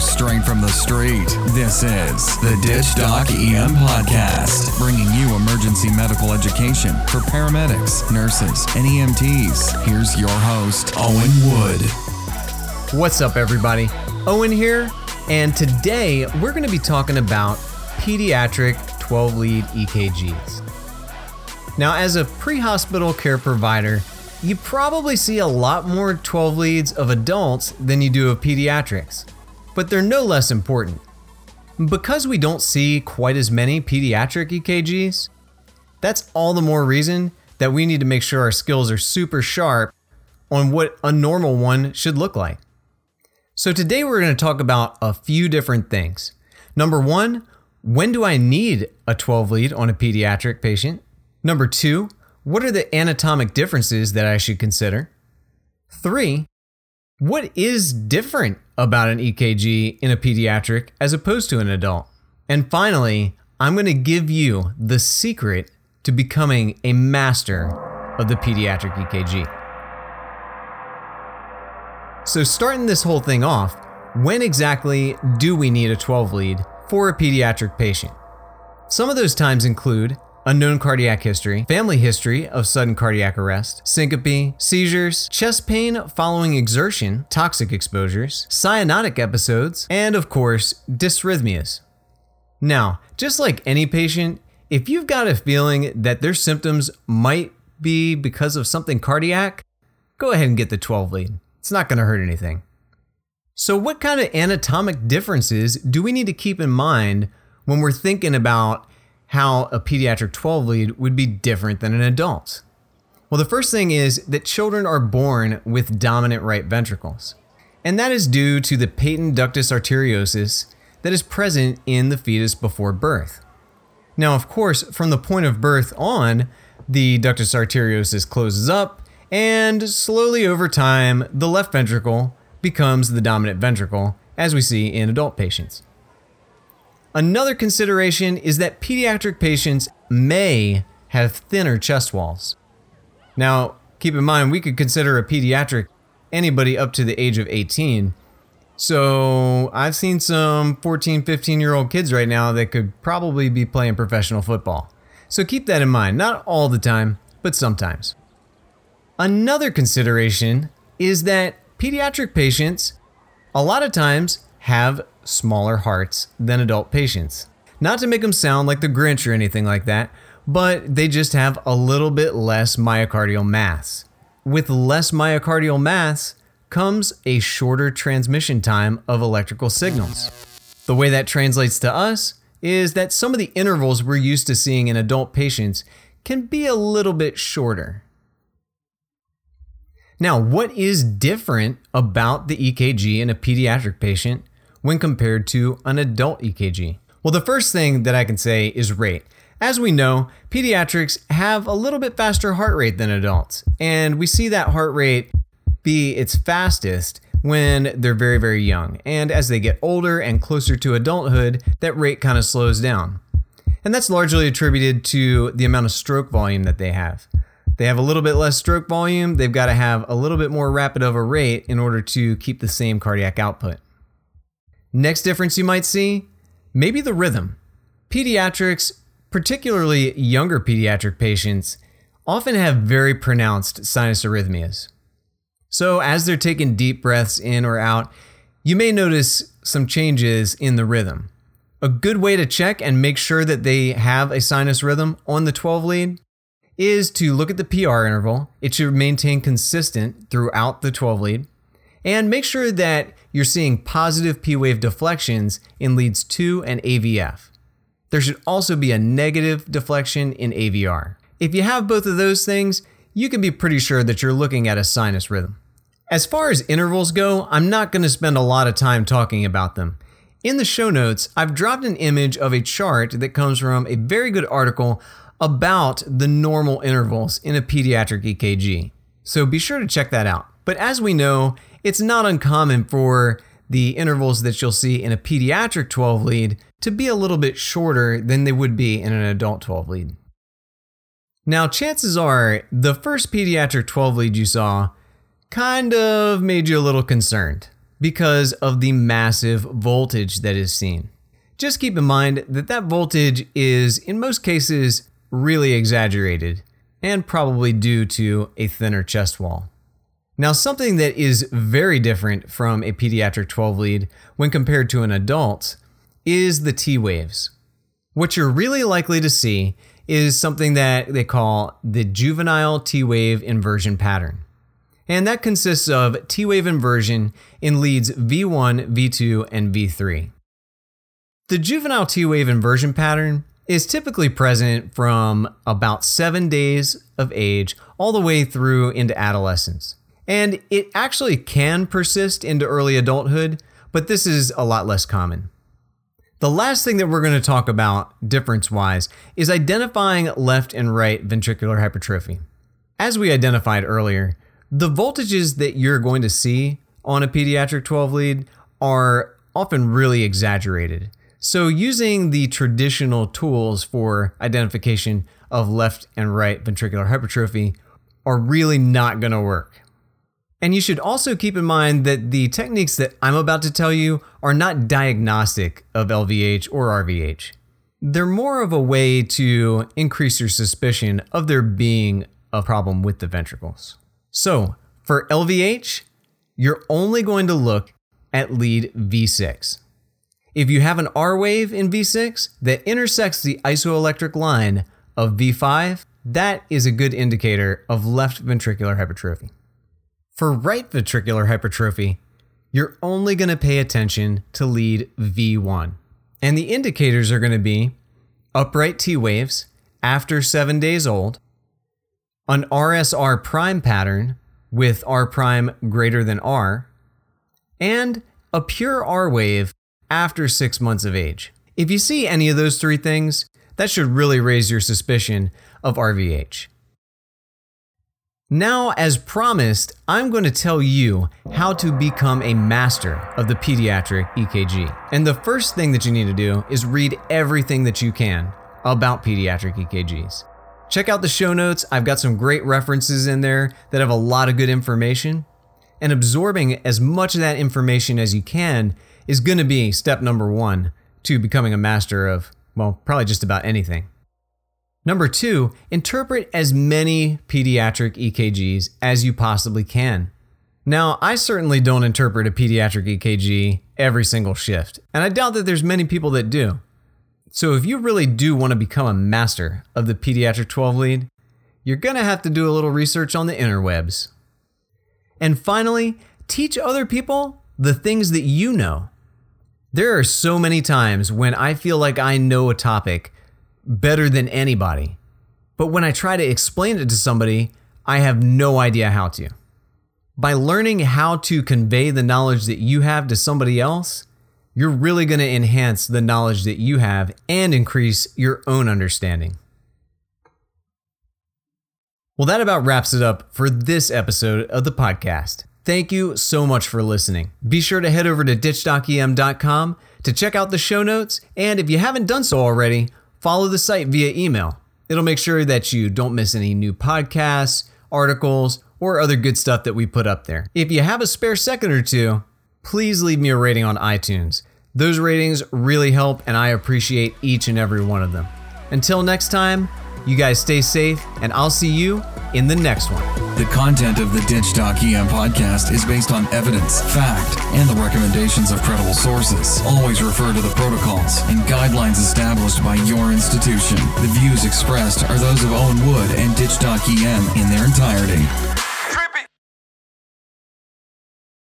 straight from the street. This is the Ditch Doc EM Podcast, bringing you emergency medical education for paramedics, nurses, and EMTs. Here's your host, Owen Wood. What's up, everybody? Owen here, and today we're going to be talking about pediatric 12 lead EKGs. Now, as a pre hospital care provider, you probably see a lot more 12 leads of adults than you do of pediatrics, but they're no less important. Because we don't see quite as many pediatric EKGs, that's all the more reason that we need to make sure our skills are super sharp on what a normal one should look like. So, today we're going to talk about a few different things. Number one, when do I need a 12 lead on a pediatric patient? Number two, what are the anatomic differences that I should consider? Three, what is different about an EKG in a pediatric as opposed to an adult? And finally, I'm going to give you the secret to becoming a master of the pediatric EKG. So, starting this whole thing off, when exactly do we need a 12 lead for a pediatric patient? Some of those times include unknown cardiac history, family history of sudden cardiac arrest, syncope, seizures, chest pain following exertion, toxic exposures, cyanotic episodes, and of course, dysrhythmias. Now, just like any patient, if you've got a feeling that their symptoms might be because of something cardiac, go ahead and get the 12 lead. It's not going to hurt anything. So, what kind of anatomic differences do we need to keep in mind when we're thinking about how a pediatric 12 lead would be different than an adult? Well, the first thing is that children are born with dominant right ventricles, and that is due to the patent ductus arteriosus that is present in the fetus before birth. Now, of course, from the point of birth on, the ductus arteriosus closes up, and slowly over time, the left ventricle becomes the dominant ventricle, as we see in adult patients. Another consideration is that pediatric patients may have thinner chest walls. Now, keep in mind, we could consider a pediatric anybody up to the age of 18. So, I've seen some 14, 15 year old kids right now that could probably be playing professional football. So, keep that in mind. Not all the time, but sometimes. Another consideration is that pediatric patients, a lot of times, have smaller hearts than adult patients. Not to make them sound like the Grinch or anything like that, but they just have a little bit less myocardial mass. With less myocardial mass comes a shorter transmission time of electrical signals. The way that translates to us is that some of the intervals we're used to seeing in adult patients can be a little bit shorter. Now, what is different about the EKG in a pediatric patient when compared to an adult EKG? Well, the first thing that I can say is rate. As we know, pediatrics have a little bit faster heart rate than adults, and we see that heart rate be its fastest when they're very, very young. And as they get older and closer to adulthood, that rate kind of slows down. And that's largely attributed to the amount of stroke volume that they have. They have a little bit less stroke volume, they've got to have a little bit more rapid of a rate in order to keep the same cardiac output. Next difference you might see maybe the rhythm. Pediatrics, particularly younger pediatric patients, often have very pronounced sinus arrhythmias. So, as they're taking deep breaths in or out, you may notice some changes in the rhythm. A good way to check and make sure that they have a sinus rhythm on the 12 lead is to look at the PR interval. It should maintain consistent throughout the 12 lead. And make sure that you're seeing positive P wave deflections in leads 2 and AVF. There should also be a negative deflection in AVR. If you have both of those things, you can be pretty sure that you're looking at a sinus rhythm. As far as intervals go, I'm not going to spend a lot of time talking about them. In the show notes, I've dropped an image of a chart that comes from a very good article about the normal intervals in a pediatric EKG. So be sure to check that out. But as we know, it's not uncommon for the intervals that you'll see in a pediatric 12 lead to be a little bit shorter than they would be in an adult 12 lead. Now, chances are the first pediatric 12 lead you saw kind of made you a little concerned. because of the massive voltage that is seen. Just keep in mind that that voltage is, in most cases, really exaggerated and probably due to a thinner chest wall. Now, something that is very different from a pediatric 12 lead when compared to an adult is the T waves. What you're really likely to see is something that they call the juvenile T wave inversion pattern. And that consists of T wave inversion in leads V1, V2, and V3. The juvenile T wave inversion pattern is typically present from about seven days of age all the way through into adolescence. And it actually can persist into early adulthood, but this is a lot less common. The last thing that we're going to talk about, difference wise, is identifying left and right ventricular hypertrophy. As we identified earlier, the voltages that you're going to see on a pediatric 12 lead are often really exaggerated. So, using the traditional tools for identification of left and right ventricular hypertrophy are really not going to work. And you should also keep in mind that the techniques that I'm about to tell you are not diagnostic of LVH or RVH. They're more of a way to increase your suspicion of there being a problem with the ventricles. So, for LVH, you're only going to look at lead V6. If you have an R wave in V6 that intersects the isoelectric line of V5, that is a good indicator of left ventricular hypertrophy. For right ventricular hypertrophy, you're only going to pay attention to lead V1. And the indicators are going to be upright T waves after seven days old, an RSR prime pattern with R prime greater than R, and a pure R wave after six months of age. If you see any of those three things, that should really raise your suspicion of RVH. Now, as promised, I'm going to tell you how to become a master of the pediatric EKG. And the first thing that you need to do is read everything that you can about pediatric EKGs. Check out the show notes, I've got some great references in there that have a lot of good information. And absorbing as much of that information as you can is going to be step number one to becoming a master of, well, probably just about anything. Number two, interpret as many pediatric EKGs as you possibly can. Now, I certainly don't interpret a pediatric EKG every single shift, and I doubt that there's many people that do. So, if you really do want to become a master of the pediatric 12 lead, you're going to have to do a little research on the interwebs. And finally, teach other people the things that you know. There are so many times when I feel like I know a topic better than anybody, but when I try to explain it to somebody, I have no idea how to. By learning how to convey the knowledge that you have to somebody else, you're really going to enhance the knowledge that you have and increase your own understanding. Well, that about wraps it up for this episode of the podcast. Thank you so much for listening. Be sure to head over to ditchdocem.com to check out the show notes, and if you haven't done so already, follow the site via email. It'll make sure that you don't miss any new podcasts, articles, or other good stuff that we put up there. If you have a spare second or two, please leave me a rating on iTunes. Those ratings really help, and I appreciate each and every one of them. Until next time, you guys stay safe, and I'll see you in the next one. The content of the Ditch Doc EM podcast is based on evidence, fact, and the recommendations of credible sources. Always refer to the protocols and guidelines established by your institution. The views expressed are those of Owen Wood and Ditch Doc EM in their entirety.